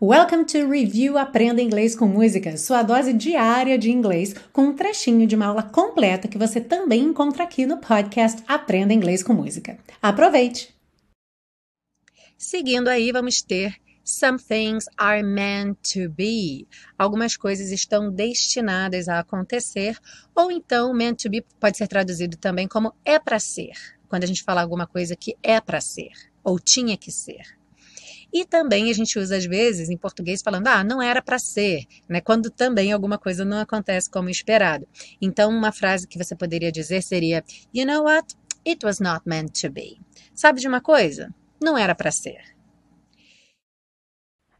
Welcome to Review Aprenda Inglês com Música, sua dose diária de inglês, com um trechinho de uma aula completa que você também encontra aqui no podcast Aprenda Inglês com Música. Aproveite! Seguindo aí, vamos ter Some things are meant to be. Algumas coisas estão destinadas a acontecer, ou então meant to be pode ser traduzido também como é para ser, quando a gente fala alguma coisa que é para ser ou tinha que ser. E também a gente usa às vezes em português falando, ah, não era para ser, né? Quando também alguma coisa não acontece como esperado. Então, uma frase que você poderia dizer seria, You know what? It was not meant to be. Sabe de uma coisa? Não era para ser.